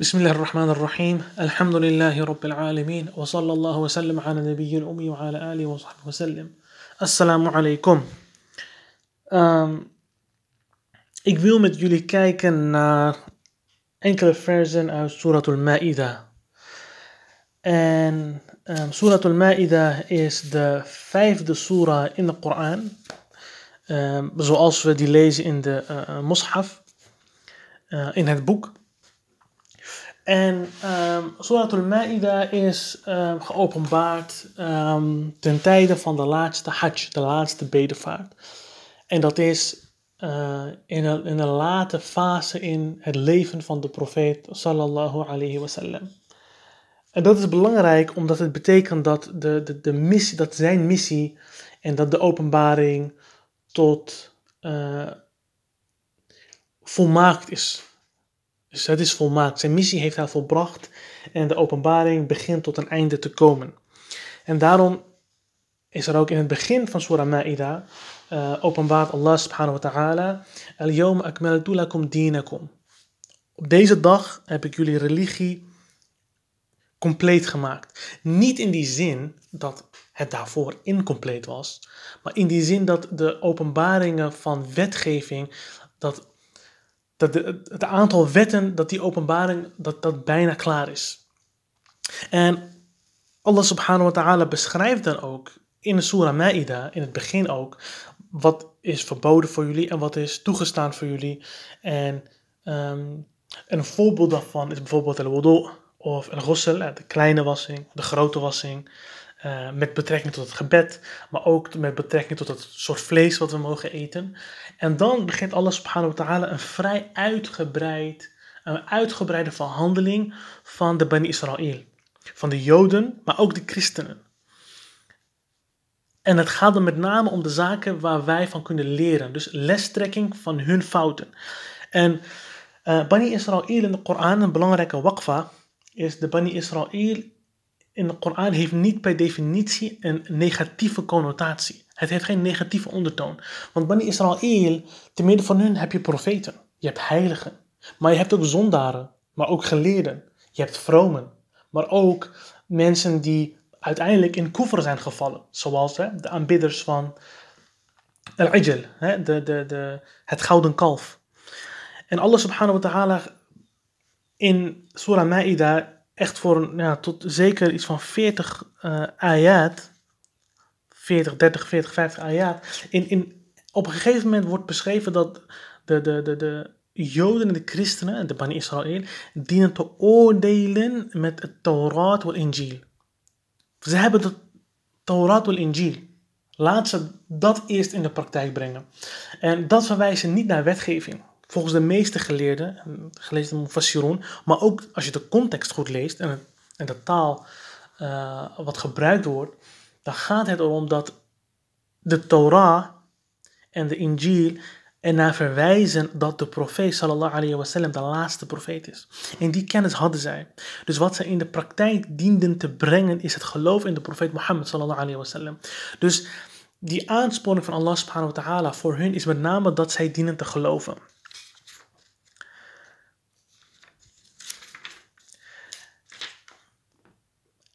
بسم الله الرحمن الرحيم الحمد لله رب العالمين وصلى الله وسلم على نبي الأمي وعلى آله وصحبه وسلم Assalamu alaikum. Um, ik wil met jullie kijken naar enkele versen uit Surah Al-Ma'ida. En um, Surah Al-Ma'ida is de vijfde surah in de Koran. Um, zoals we die lezen in de uh, Mus'haf, uh, in het boek. En um, Surah Al-Ma'ida is um, geopenbaard um, ten tijde van de laatste Hajj, de laatste bedevaart. En dat is uh, in, een, in late fase in het leven van de profeet sallallahu alayhi wasallam. En dat is belangrijk omdat het betekent dat, de, de, de missie, dat zijn missie en dat de openbaring tot uh, volmaakt is. Dus het is volmaakt. Zijn missie heeft hij volbracht en de openbaring begint tot een einde te komen. En daarom is er ook in het begin van Surah Ma'ida uh, openbaart Allah subhanahu wa ta'ala Al-yawm akmaltu lakum dinakum. Op deze dag heb ik jullie religie compleet gemaakt. Niet in die zin dat het daarvoor incompleet was, maar in die zin dat de openbaringen van wetgeving, dat dat het aantal wetten, dat die openbaring, dat dat bijna klaar is. En Allah subhanahu wa ta'ala beschrijft dan ook in de Surah Ma'ida, in het begin ook, wat is verboden voor jullie en wat is toegestaan voor jullie. En um, een voorbeeld daarvan is bijvoorbeeld al-wudu of al-ghusl, de kleine wassing, de grote wassing. Uh, met betrekking tot het gebed, maar ook met betrekking tot het soort vlees wat we mogen eten. En dan begint Allah subhanahu wa ta'ala een vrij uitgebreid, een uitgebreide verhandeling van de Bani Israël. Van de Joden, maar ook de christenen. En het gaat dan met name om de zaken waar wij van kunnen leren. Dus lestrekking van hun fouten. En uh, Bani Israël in de Koran, een belangrijke waqfa, is de Bani Israël in de Koran heeft niet per definitie een negatieve connotatie. Het heeft geen negatieve ondertoon. Want Bani Israël, te midden van hun heb je profeten. Je hebt heiligen. Maar je hebt ook zondaren. Maar ook geleerden. Je hebt vromen. Maar ook mensen die uiteindelijk in koffer zijn gevallen. Zoals hè, de aanbidders van Al-Ijl. De, de, de, het gouden kalf. En Allah subhanahu wa ta'ala in Surah Ma'ida echt voor ja, tot zeker iets van 40 uh, ayat, 40, 30, 40, 50 ayat. In, in, op een gegeven moment wordt beschreven dat de, de, de, de Joden en de christenen, de Bani Israël, dienen te oordelen met het Torah en Injil. Ze hebben de Torah en Injil. Laat ze dat eerst in de praktijk brengen. En dat verwijzen niet naar wetgeving volgens de meeste geleerden, gelezen in Mufassirun, maar ook als je de context goed leest en, en de taal uh, wat gebruikt wordt, dan gaat het erom dat de Torah en de Injil ernaar verwijzen dat de profeet sallallahu alayhi wasallam de laatste profeet is. En die kennis hadden zij. Dus wat zij in de praktijk dienden te brengen is het geloof in de profeet Mohammed sallallahu alayhi wasallam. Dus die aansporing van Allah subhanahu wa ta'ala voor hun is met name dat zij dienen te geloven.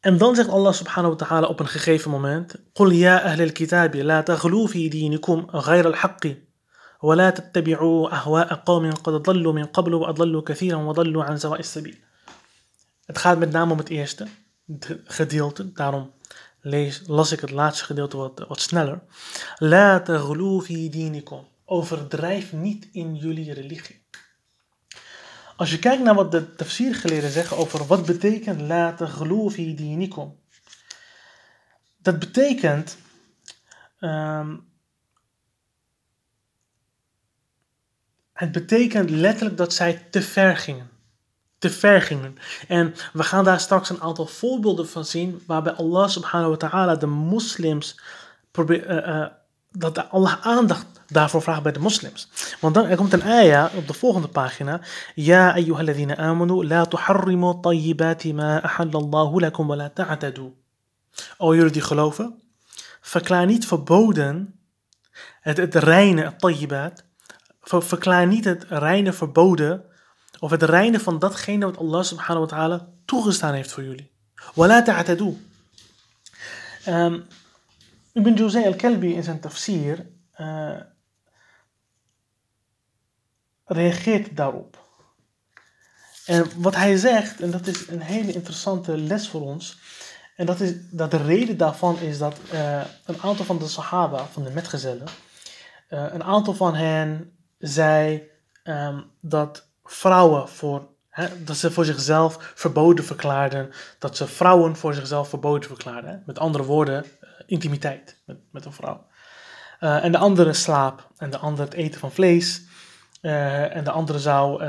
En dan zegt Allah subhanahu wa ta'ala op een gegeven moment: Qul ya ahl al-kitab, la taghlu fi dinikum ghayr al-haqqi, wa la tattabi'u ahwa'a qawmin qad dallu min qablu wa adallu kathiran wa dallu an sawa'is sabil. Het gaat met name om het eerste gedeelte, daarom lees, las ik het laatste gedeelte wat, wat sneller. La taghlu fi dinikum. Overdrijf niet in jullie religie. Als je kijkt naar wat de tafsirgeleerden zeggen over wat betekent laten geloven dinikum. Dat betekent um, het betekent letterlijk dat zij te ver gingen. Te ver gingen. En we gaan daar straks een aantal voorbeelden van zien waarbij Allah subhanahu wa ta'ala de moslims probeert, uh, uh, dat Allah aandacht daarvoor vraagt bij de moslims. Want dan er komt een ayah op de volgende pagina. Ja, ayyuhalladhina amanu, la tuharrimu tayyibati ma ahallallahu lakum wa la ta'tadu. O jullie die geloven, verklaar niet verboden het, het reine, het tayyibat. Verklaar niet het reine verboden of het reine van datgene wat Allah subhanahu wa ta'ala toegestaan heeft voor jullie. Wa la ta'tadu. Ehm, Ibn Juzay al-Kalbi in zijn tafsir reageert daarop. En wat hij zegt, en dat is een hele interessante les voor ons, en dat is dat de reden daarvan is dat uh, een aantal van de Sahaba, van de metgezellen, uh, een aantal van hen zei um, dat vrouwen voor, dat ze voor zichzelf verboden verklaarden, dat ze vrouwen voor zichzelf verboden verklaarden. Met andere woorden, intimiteit met, met een vrouw. en de andere slaap, en de andere het eten van vlees, en de andere zou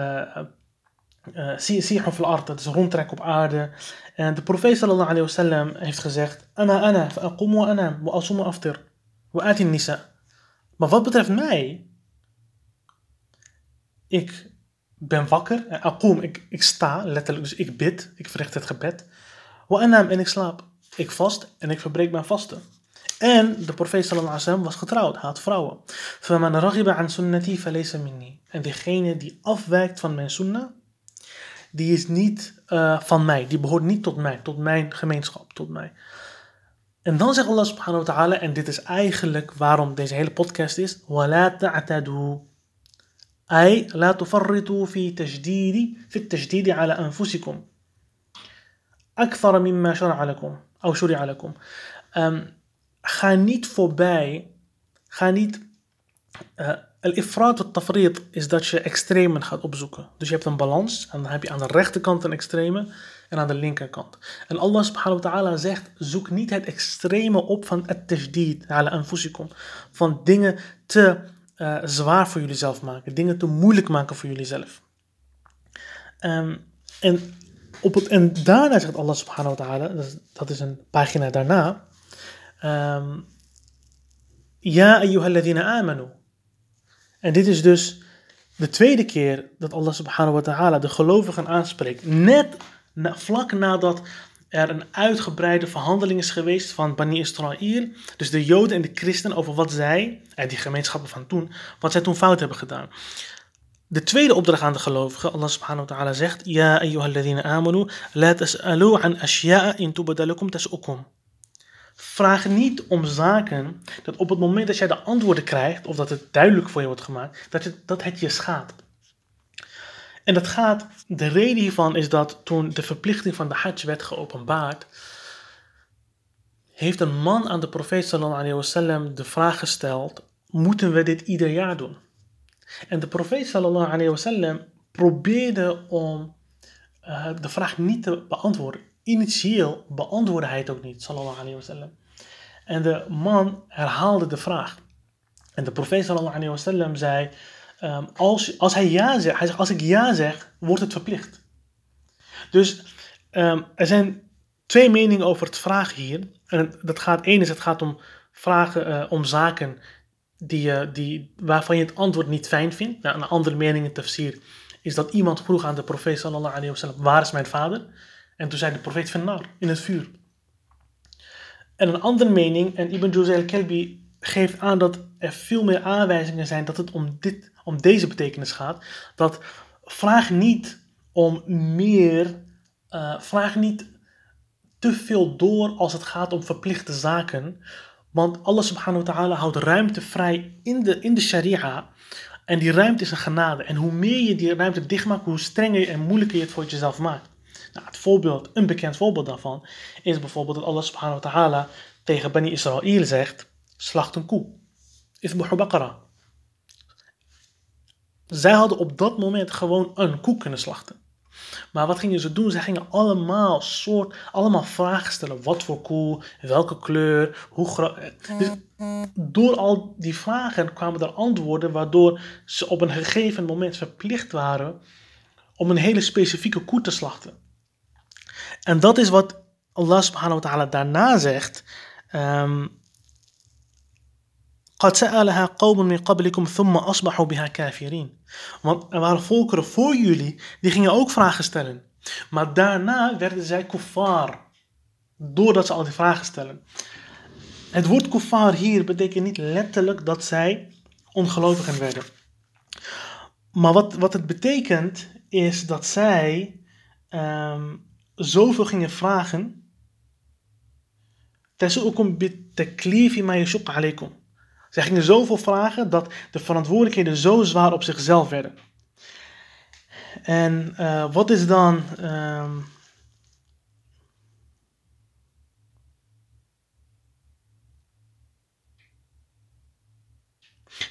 Sihu fil ard, dat is rondtrekken op aarde. En de profeet sallallahu alayhi wasallam heeft gezegd: Ana ana, fa'aqumu wa ana, wa asumu aftir, wa atin nisa. Maar wat betreft mij, ik ben wakker, aqum, ik, ik sta letterlijk, dus ik bid, ik verricht het gebed. Wa anam, en ik slaap. Ik vast en ik verbreek mijn vasten. En de profeet sallallahu alayhi wasallam was getrouwd, hij had vrouwen. فَمَنْ رَغِبَ عَنْ سُنَّتِي فَلَيْسَ مِنِّي En degene die afwijkt van mijn sunnah, die is niet uh, van mij. Die behoort niet tot mij, tot mijn gemeenschap, tot mij. En dan zegt Allah subhanahu wa ta'ala, en dit is eigenlijk waarom deze hele podcast is, وَلَا تَعْتَدُوا أي لا تفرطوا في تجديد في التجديد على أنفسكم أكثر مما شرع لكم Oh, alaikum. Ehm, ga niet voorbij. Ga niet. Eh, Al-ifraat of tafriet is dat je extremen gaat opzoeken. Dus je hebt een balans en dan heb je aan de rechterkant een extreme en aan de linkerkant. En Allah subhanahu wa ta'ala zegt, zoek niet het extreme op van het tajdid, ala. Van dingen te eh, zwaar voor jullie zelf maken, dingen te moeilijk maken voor jullie zelf. Ehm, en op het, en daarna zegt Allah subhanahu wa ta'ala, dat is een pagina daarna, um, Ja ayyuhalladhina amanu. En dit is dus de tweede keer dat Allah subhanahu wa ta'ala de gelovigen aanspreekt. Net vlak nadat er een uitgebreide verhandeling is geweest van Bani Israël. Dus de Joden en de Christen over wat zij, en die gemeenschappen van toen, wat zij toen fout hebben gedaan. De tweede opdracht aan de gelovigen, Allah subhanahu wa ta'ala zegt, Ja amanu, la tas'alu an ashya'a in. Vraag niet om zaken dat op het moment dat jij de antwoorden krijgt, of dat het duidelijk voor je wordt gemaakt, dat het, dat het je schaadt. En dat gaat, de reden hiervan is dat toen de verplichting van de hajj werd geopenbaard, heeft een man aan de profeet sallallahu alayhi de vraag gesteld, moeten we dit ieder jaar doen? En de profeet sallallahu alayhi probeerde om uh, de vraag niet te beantwoorden initieel beantwoordde hij het ook niet, sallallahu alayhi. En de man herhaalde de vraag. En de profeet sallallahu alayhi wasallam zei, um, als, als hij ja zegt, als ik ja zeg, wordt het verplicht. Dus um, er zijn twee meningen over het vragen hier. En dat gaat, één is, het gaat om vragen uh, om zaken die, uh, die, waarvan je het antwoord niet fijn vindt. Nou, een andere mening in tafsir is dat iemand vroeg aan de profeet sallallahu alayhi waar is mijn vader? En toen zei de profeet van nar, in het vuur. En een andere mening, en Ibn Juzay al-Kelbi geeft aan dat er veel meer aanwijzingen zijn dat het om, dit, om deze betekenis gaat. Dat vraag niet om meer, uh, vraag niet te veel door als het gaat om verplichte zaken. Want Allah subhanahu wa ta'ala houdt ruimte vrij in de, in de sharia. En die ruimte is een genade. En hoe meer je die ruimte dichtmaakt, hoe strenger en moeilijker je het voor jezelf maakt. Nou, het voorbeeld, een bekend voorbeeld daarvan is bijvoorbeeld dat Allah subhanahu wa ta'ala tegen Bani Israël zegt, slacht een koe. Isbuhu baqara. Zij hadden op dat moment gewoon een koe kunnen slachten. Maar wat gingen ze doen? Ze gingen allemaal soort, allemaal vragen stellen. Wat voor koe, welke kleur, hoe groot. Dus door al die vragen kwamen er antwoorden waardoor ze op een gegeven moment verplicht waren om een hele specifieke koe te slachten. En dat is wat Allah subhanahu wa ta'ala daarna zegt. Um, قد سألها قوم من قبلكم ثم أصبحوا بها كافرين. Want er waren volkeren voor jullie die gingen ook vragen stellen. Maar daarna werden zij kuffar. Doordat ze al die vragen stellen. Het woord kuffar hier betekent niet letterlijk dat zij ongelovigen werden. Maar wat, wat het betekent is dat zij ehm, zoveel gingen vragen. تسؤكم بالتكليف ما يشق عليكم. Zij gingen zoveel vragen dat de verantwoordelijkheden zo zwaar op zichzelf werden. En uh, wat is dan. Um,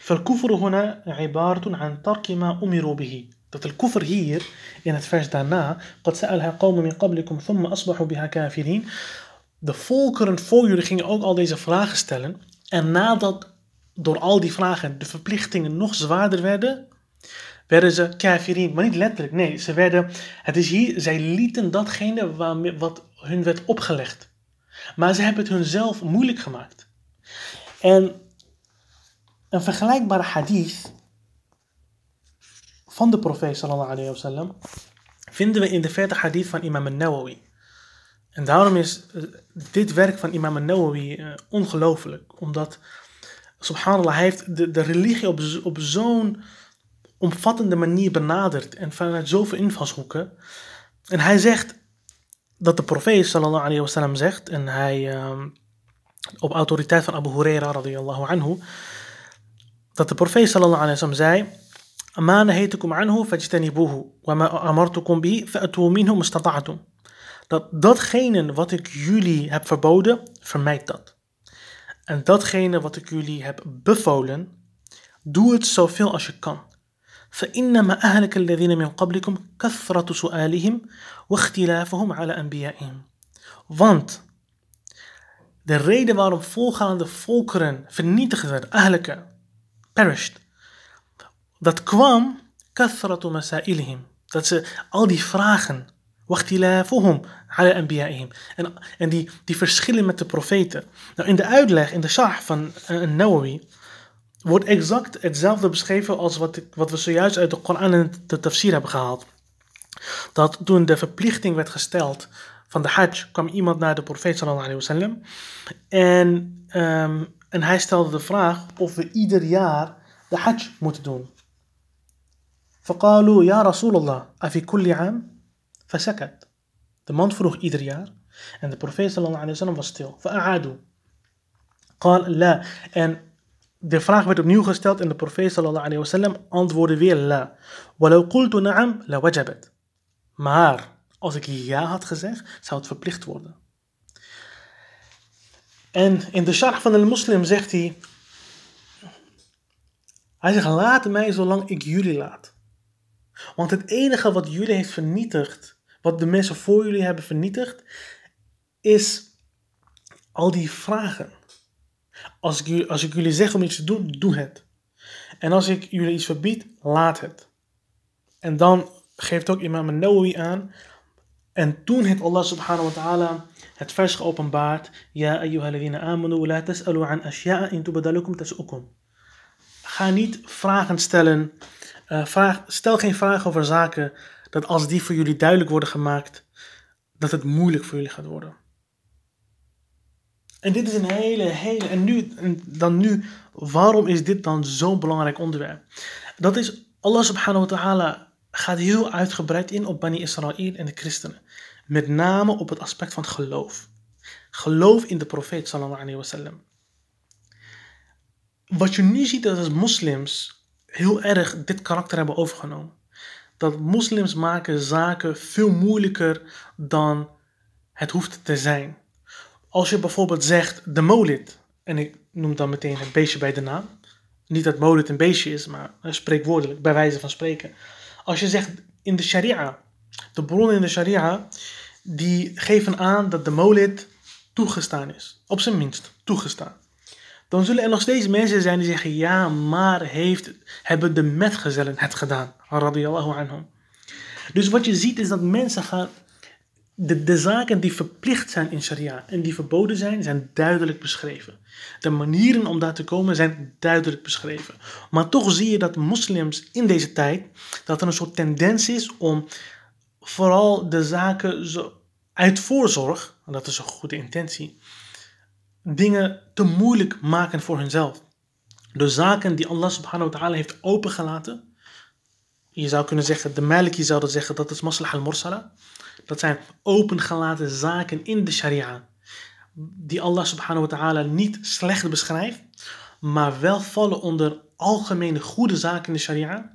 فالكفر هنا عبارة عن ترك ما أمروا به dat de kufr hier in het vers daarna قد سألها قوم من قبلكم ثم أصبحوا بها كافرين de volkeren voor jullie gingen ook al deze vragen stellen en nadat door al die vragen de verplichtingen nog zwaarder werden werden ze kafirin, maar niet letterlijk, nee, ze werden, het is hier, zij lieten datgene wat hun werd opgelegd. Maar ze hebben het hunzelf moeilijk gemaakt. En een vergelijkbare hadith van de profeet sallallahu alayhi wa sallam vinden we in de verte hadith van imam al-Nawawi. En daarom is eh, dit werk van imam al-Nawawi uh, ongelooflijk. Omdat, subhanallah, hij heeft de, de religie op, op zo'n omvattende manier benaderd. En vanuit zoveel invalshoeken. En hij zegt dat de profeet sallallahu alayhi wa sallam zegt. En hij, uh, op autoriteit van Abu Huraira radiyallahu anhu dat de profeet sallallahu alaihi wasallam zei: "Ma nahaytukum anhu fajtanibuhu wa ma amartukum bihi fa'tu minhu mustata'tum." Dat datgene wat ik jullie heb verboden, vermijd dat. En datgene wat ik jullie heb bevolen, doe het zoveel als je kan. فإنما أهلك الذين من قبلكم كثرة سؤالهم واختلافهم على أنبيائهم. Want de reden waarom voorgaande volkeren vernietigd werden, ahleke, perished. Dat kwam kathratu masailihim. Dat ze al die vragen, wachtilafuhum ala anbiya'ihim. En, en die, die verschillen met de profeten. Nou, in de uitleg, in de shah van uh, Nawawi, wordt exact hetzelfde beschreven als wat, ik, wat we zojuist uit de Koran en de tafsir hebben gehaald. Dat toen de verplichting werd gesteld van de hajj, kwam iemand naar de profeet sallallahu alayhi wasallam. En um, en hij stelde de vraag of we ieder jaar de hajj moeten doen. فقالوا يا رسول الله أفي كل عام فسكت De man vroeg ieder jaar en de profeet sallallahu alayhi wa sallam was stil. فأعادوا قال لا En de vraag werd opnieuw gesteld en de profeet sallallahu alayhi wa sallam antwoordde weer la. ولو قلت نعم لوجبت Maar als ik ja had gezegd, zou het verplicht worden. En in de sharh van de moslim zegt hij, hij zegt, laat mij zolang ik jullie laat. Want het enige wat jullie heeft vernietigd, wat de mensen voor jullie hebben vernietigd, is al die vragen. Als ik, als ik jullie zeg om iets te doen, doe het. En als ik jullie iets verbied, laat het. En dan geeft ook imam Nawawi aan. En toen heeft Allah subhanahu wa ta'ala het vers geopenbaard. Ja, ayyuhalladhina amanu, la tas'alu an ashya'a in tubadalukum tas'ukum. Ga niet vragen stellen. Uh, vraag, stel geen vragen over zaken dat als die voor jullie duidelijk worden gemaakt, dat het moeilijk voor jullie gaat worden. En dit is een hele, hele. En nu, dan nu, waarom is dit dan zo'n belangrijk onderwerp? Dat is, Allah subhanahu wa ta'ala gaat heel uitgebreid in op Bani Israël en de christenen. Met name op het aspect van geloof. Geloof in de profeet sallallahu alayhi wasallam. Wat je nu ziet dat als moslims heel erg dit karakter hebben overgenomen. Dat moslims maken zaken veel moeilijker dan het hoeft te zijn. Als je bijvoorbeeld zegt de molid, en ik noem dan meteen het beestje bij de naam. Niet dat molid een beestje is, maar spreekwoordelijk, bij wijze van spreken. Als je zegt in de sharia, de bronnen in de sharia, die geven aan dat de molid toegestaan is. Op zijn minst toegestaan. Dan zullen er nog steeds mensen zijn die zeggen, ja, maar heeft, hebben de metgezellen het gedaan. Radiyallahu anhum. Dus wat je ziet is dat mensen gaan, de, de zaken die verplicht zijn in sharia en die verboden zijn, zijn duidelijk beschreven. De manieren om daar te komen zijn duidelijk beschreven. Maar toch zie je dat moslims in deze tijd, dat er een soort tendens is om vooral de zaken zo, uit voorzorg, en dat is een goede intentie, dingen te moeilijk maken voor hunzelf. De zaken die Allah subhanahu wa ta'ala heeft opengelaten, je zou kunnen zeggen, de Maliki zouden zeggen dat is maslah al-mursala. Dat zijn opengelaten zaken in de sharia. Die Allah subhanahu wa ta'ala niet slecht beschrijft, maar wel vallen onder algemene goede zaken in de sharia.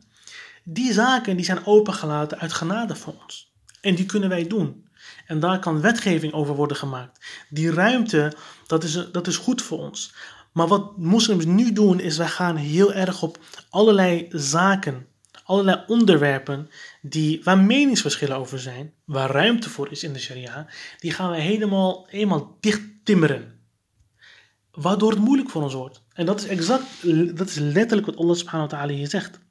Die zaken die zijn opengelaten uit genade van ons. En die kunnen wij doen. En daar kan wetgeving over worden gemaakt. Die ruimte, dat is, dat is goed voor ons. Maar wat moslims nu doen, is wij gaan heel erg op allerlei zaken, allerlei onderwerpen die, waar meningsverschillen over zijn, waar ruimte voor is in de sharia, die gaan wij helemaal, helemaal dicht timmeren. Waardoor het moeilijk voor ons wordt. En dat is exact, dat is letterlijk wat Allah subhanahu wa ta'ala hier zegt.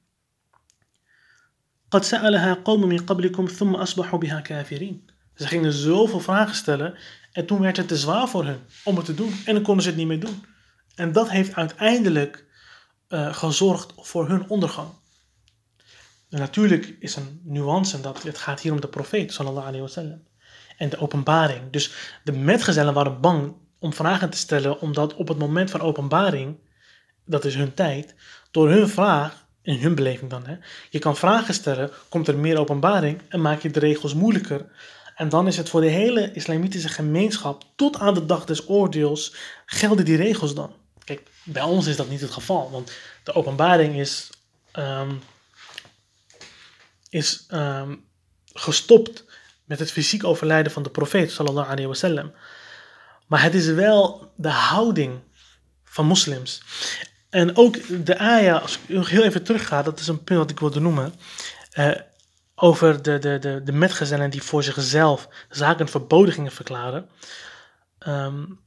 قد سألها قوم من قبلكم ثم أصبحوا بها كافرين. ze gingen zoveel vragen stellen en toen werd het te zwaar voor hen om het te doen. En dan konden ze het niet meer doen. En dat heeft uiteindelijk uh, gezorgd voor hun ondergang. Natuurlijk is een nuance dat het gaat hier om de profeet sallallahu alayhi wasallam en de openbaring. Dus de metgezellen waren bang om vragen te stellen omdat op het moment van openbaring, dat is hun tijd, door hun vraag in hun beleving dan. Hè? Je kan vragen stellen, komt er meer openbaring en maak je de regels moeilijker. En dan is het voor de hele islamitische gemeenschap tot aan de dag des oordeels gelden die regels dan. Kijk, bij ons is dat niet het geval, want de openbaring is, um, is um, gestopt met het fysiek overlijden van de profeet sallallahu alayhi wasallam. Maar het is wel de houding van moslims. En ook de ayah, als ik heel even terugga, dat is een punt wat ik wilde noemen. Uh, over de, de, de, de metgezellen die voor zichzelf zaken verboden gingen verklaren. Um,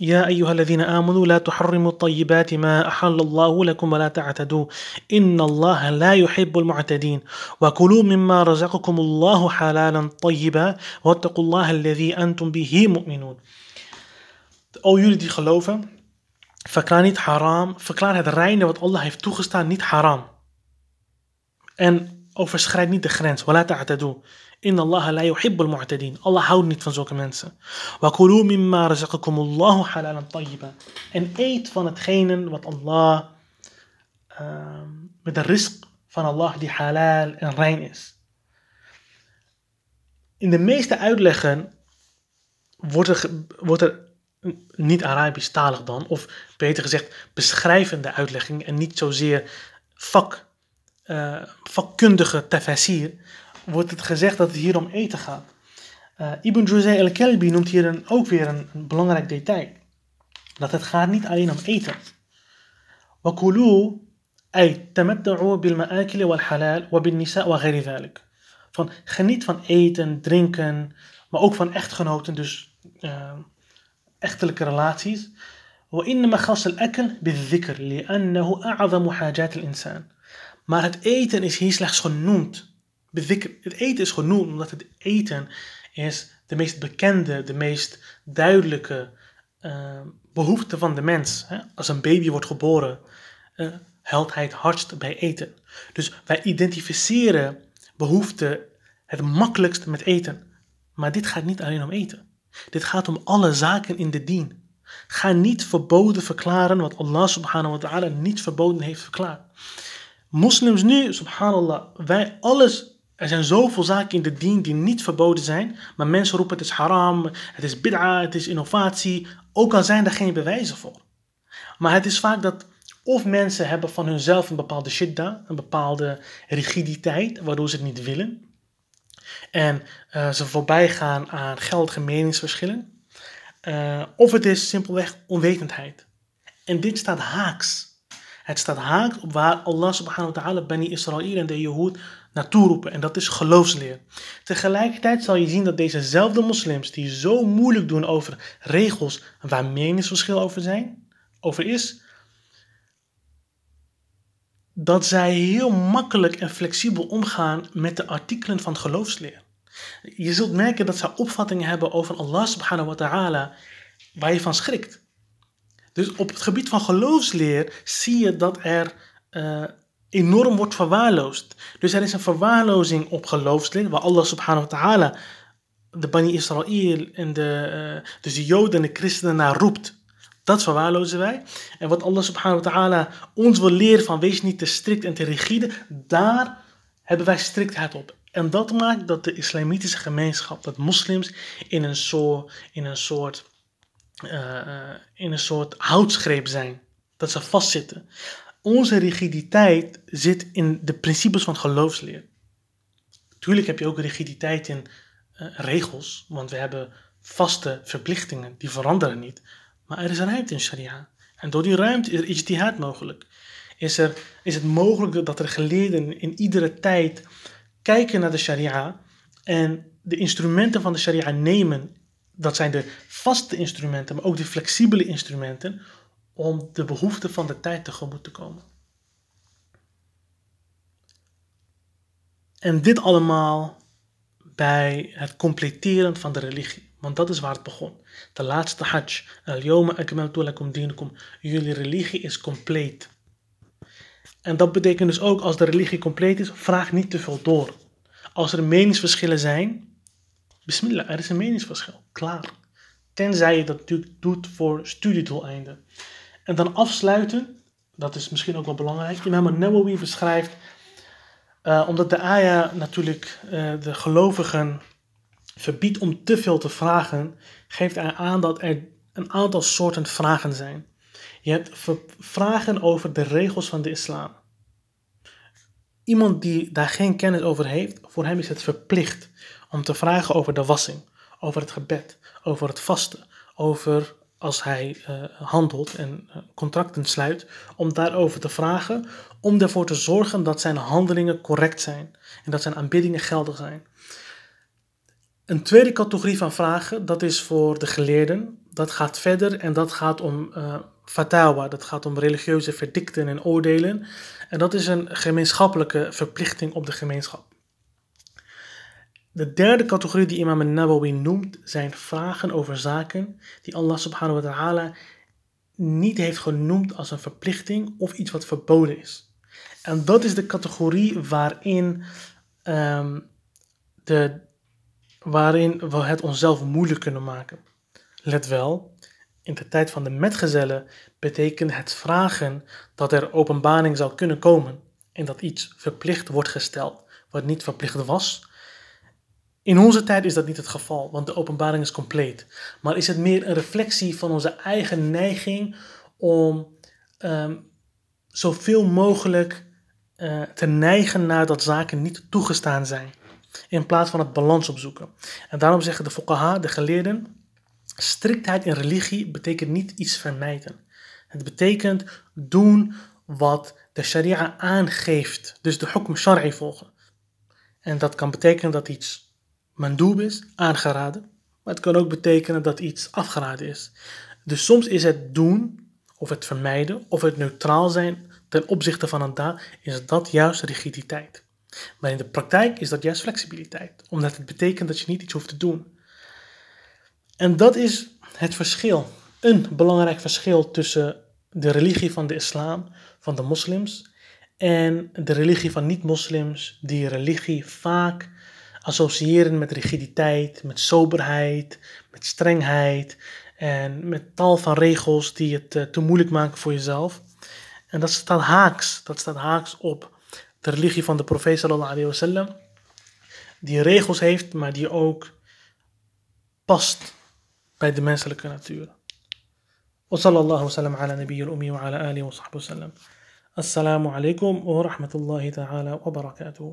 يا أيها الذين آمنوا لا تحرموا الطيبات ما أحل الله لكم ولا تعتدوا إن الله لا يحب المعتدين وكلوا مما رزقكم الله حلالا طيبا واتقوا الله الذي أنتم به مؤمنون O jullie die geloven, Verklaar niet haram. Verklaar het reine wat Allah heeft toegestaan niet haram. En overschrijd niet de grens. Inna Allah la yuhibbul mu'tadin. Allah houdt niet van zulke mensen. Wa mimma razaqakumullahu halalan tayyiba. En eet van hetgene wat Allah uh, met de risk van Allah die halal en rein is. In de meeste uitleggen wordt er, wordt er niet-Arabisch talig dan, of beter gezegd beschrijvende uitlegging en niet zozeer vak, uh, vakkundige tafsir, wordt het gezegd dat het hier om eten gaat. Uh, Ibn Juzay al-Kalbi noemt hier een, ook weer een, een, belangrijk detail. Dat het gaat niet alleen om eten. وكلوا أي تمتعوا بالمآكل والحلال وبالنساء وغير ذلك. Van geniet van eten, drinken, maar ook van echtgenoten, dus uh, echtelijke relaties. وإنما خاص الأكل بالذكر لأنه أعظم حاجات الإنسان. Maar het eten is hier slechts genoemd. Het eten is genoemd omdat het eten is de meest bekende, de meest duidelijke uh, behoefte van de mens. Hè? Als een baby wordt geboren, uh, huilt hij het hardst bij eten. Dus wij identificeren behoefte het makkelijkst met eten. Maar dit gaat niet alleen om eten. Dit gaat om alle zaken in de dien. Ga niet verboden verklaren wat Allah subhanahu wa ta'ala niet verboden heeft verklaard. Moslims nu, subhanallah, wij alles, er zijn zoveel zaken in de dien die niet verboden zijn, maar mensen roepen het is haram, het is bid'a, het is innovatie, ook al zijn er geen bewijzen voor. Maar het is vaak dat of mensen hebben van hunzelf een bepaalde shidda, een bepaalde rigiditeit, waardoor ze het niet willen. En uh, ze voorbij gaan aan geldige meningsverschillen. Uh, of het is simpelweg onwetendheid. En dit staat haaks. Het staat haaks op waar Allah subhanahu wa ta'ala Bani Israël en de Jehoed naartoe roepen. En dat is geloofsleer. Tegelijkertijd zal je zien dat dezezelfde moslims die zo moeilijk doen over regels waar meningsverschil over zijn, over is, dat zij heel makkelijk en flexibel omgaan met de artikelen van geloofsleer. Je zult merken dat zij opvattingen hebben over Allah subhanahu wa ta'ala waar je van schrikt. Dus op het gebied van geloofsleer zie je dat er uh, enorm wordt verwaarloosd. Dus er is een verwaarlozing op geloofsleer waar Allah subhanahu wa ta'ala de Bani Israël en de, uh, dus de Joden en de christenen naar roept. Dat verwaarlozen wij. En wat Allah subhanahu wa ta'ala ons wil leren van wees niet te strikt en te rigide, daar hebben wij striktheid op. En dat maakt dat de islamitische gemeenschap, dat moslims in een soort, in een soort, uh, in een soort houtgreep zijn. Dat ze vastzitten. Onze rigiditeit zit in de principes van geloofsleer. Tuurlijk heb je ook rigiditeit in uh, regels, want we hebben vaste verplichtingen, die veranderen niet. Maar er is ruimte in sharia. En door die ruimte is er ijtihad mogelijk. Is, er, is het mogelijk dat er geleerden in iedere tijd kijken naar de sharia en de instrumenten van de sharia nemen. Dat zijn de vaste instrumenten, maar ook de flexibele instrumenten om de behoeften van de tijd tegemoet te komen. En dit allemaal bij het completeren van de religie. Want dat is waar het begon. De laatste hajj. Al-yawma akmaltu lakum dinukum. Jullie religie is compleet. En dat betekent dus ook als de religie compleet is, vraag niet te veel door. Als er meningsverschillen zijn, er is een meningsverschil. Klaar. Tenzij je dat natuurlijk doet voor studiedoeleinden. En dan afsluiten, dat is misschien ook wel belangrijk. Imam Nawawi beschrijft, uh, omdat de ayah natuurlijk uh, de gelovigen verbiedt om te veel te vragen, geeft hij aan dat er een aantal soorten vragen zijn. Je hebt vragen over de regels van de islam. Iemand die daar geen kennis over heeft, voor hem is het verplicht om te vragen over de wassing, over het gebed, over het vasten, over als hij uh, handelt en uh, contracten sluit, om daarover te vragen, om ervoor te zorgen dat zijn handelingen correct zijn en dat zijn aanbiddingen geldig zijn. Een tweede categorie van vragen, dat is voor de geleerden. Dat gaat verder en dat gaat om uh, fatawa, dat gaat om religieuze verdikten en oordelen. En dat is een gemeenschappelijke verplichting op de gemeenschap. De derde categorie die Imam Nawawi noemt zijn vragen over zaken die Allah subhanahu wa ta'ala niet heeft genoemd als een verplichting of iets wat verboden is. En dat is de categorie waarin, um, de, waarin we het onszelf moeilijk kunnen maken. Let wel, in de tijd van de metgezellen betekent het vragen dat er openbaring zou kunnen komen en dat iets verplicht wordt gesteld wat niet verplicht was. In onze tijd is dat niet het geval, want de openbaring is compleet. Maar is het meer een reflectie van onze eigen neiging om um, zoveel mogelijk uh, te neigen naar dat zaken niet toegestaan zijn, in plaats van het balans opzoeken. En daarom zeggen de fuqaha, de geleerden, Striktheid in religie betekent niet iets vermijden. Het betekent doen wat de sharia aangeeft. Dus de hukm shar'i volgen. En dat kan betekenen dat iets mandoob is, aangeraden. Maar het kan ook betekenen dat iets afgeraden is. Dus soms is het doen, of het vermijden, of het neutraal zijn ten opzichte van een daad, is dat juist rigiditeit. Maar in de praktijk is dat juist flexibiliteit. Omdat het betekent dat je niet iets hoeft te doen. En dat is het verschil, een belangrijk verschil tussen de religie van de islam, van de moslims, en de religie van niet-moslims, die religie vaak associëren met rigiditeit, met soberheid, met strengheid en met tal van regels die het uh, te moeilijk maken voor jezelf. En dat staat haaks, dat staat haaks op de religie van de profeet sallallahu alayhi wasallam, die regels heeft, maar die ook past bij de menselijke natuur. وصلى الله وسلم على نبي الأمي وعلى آله وصحبه وسلم السلام عليكم ورحمة الله تعالى وبركاته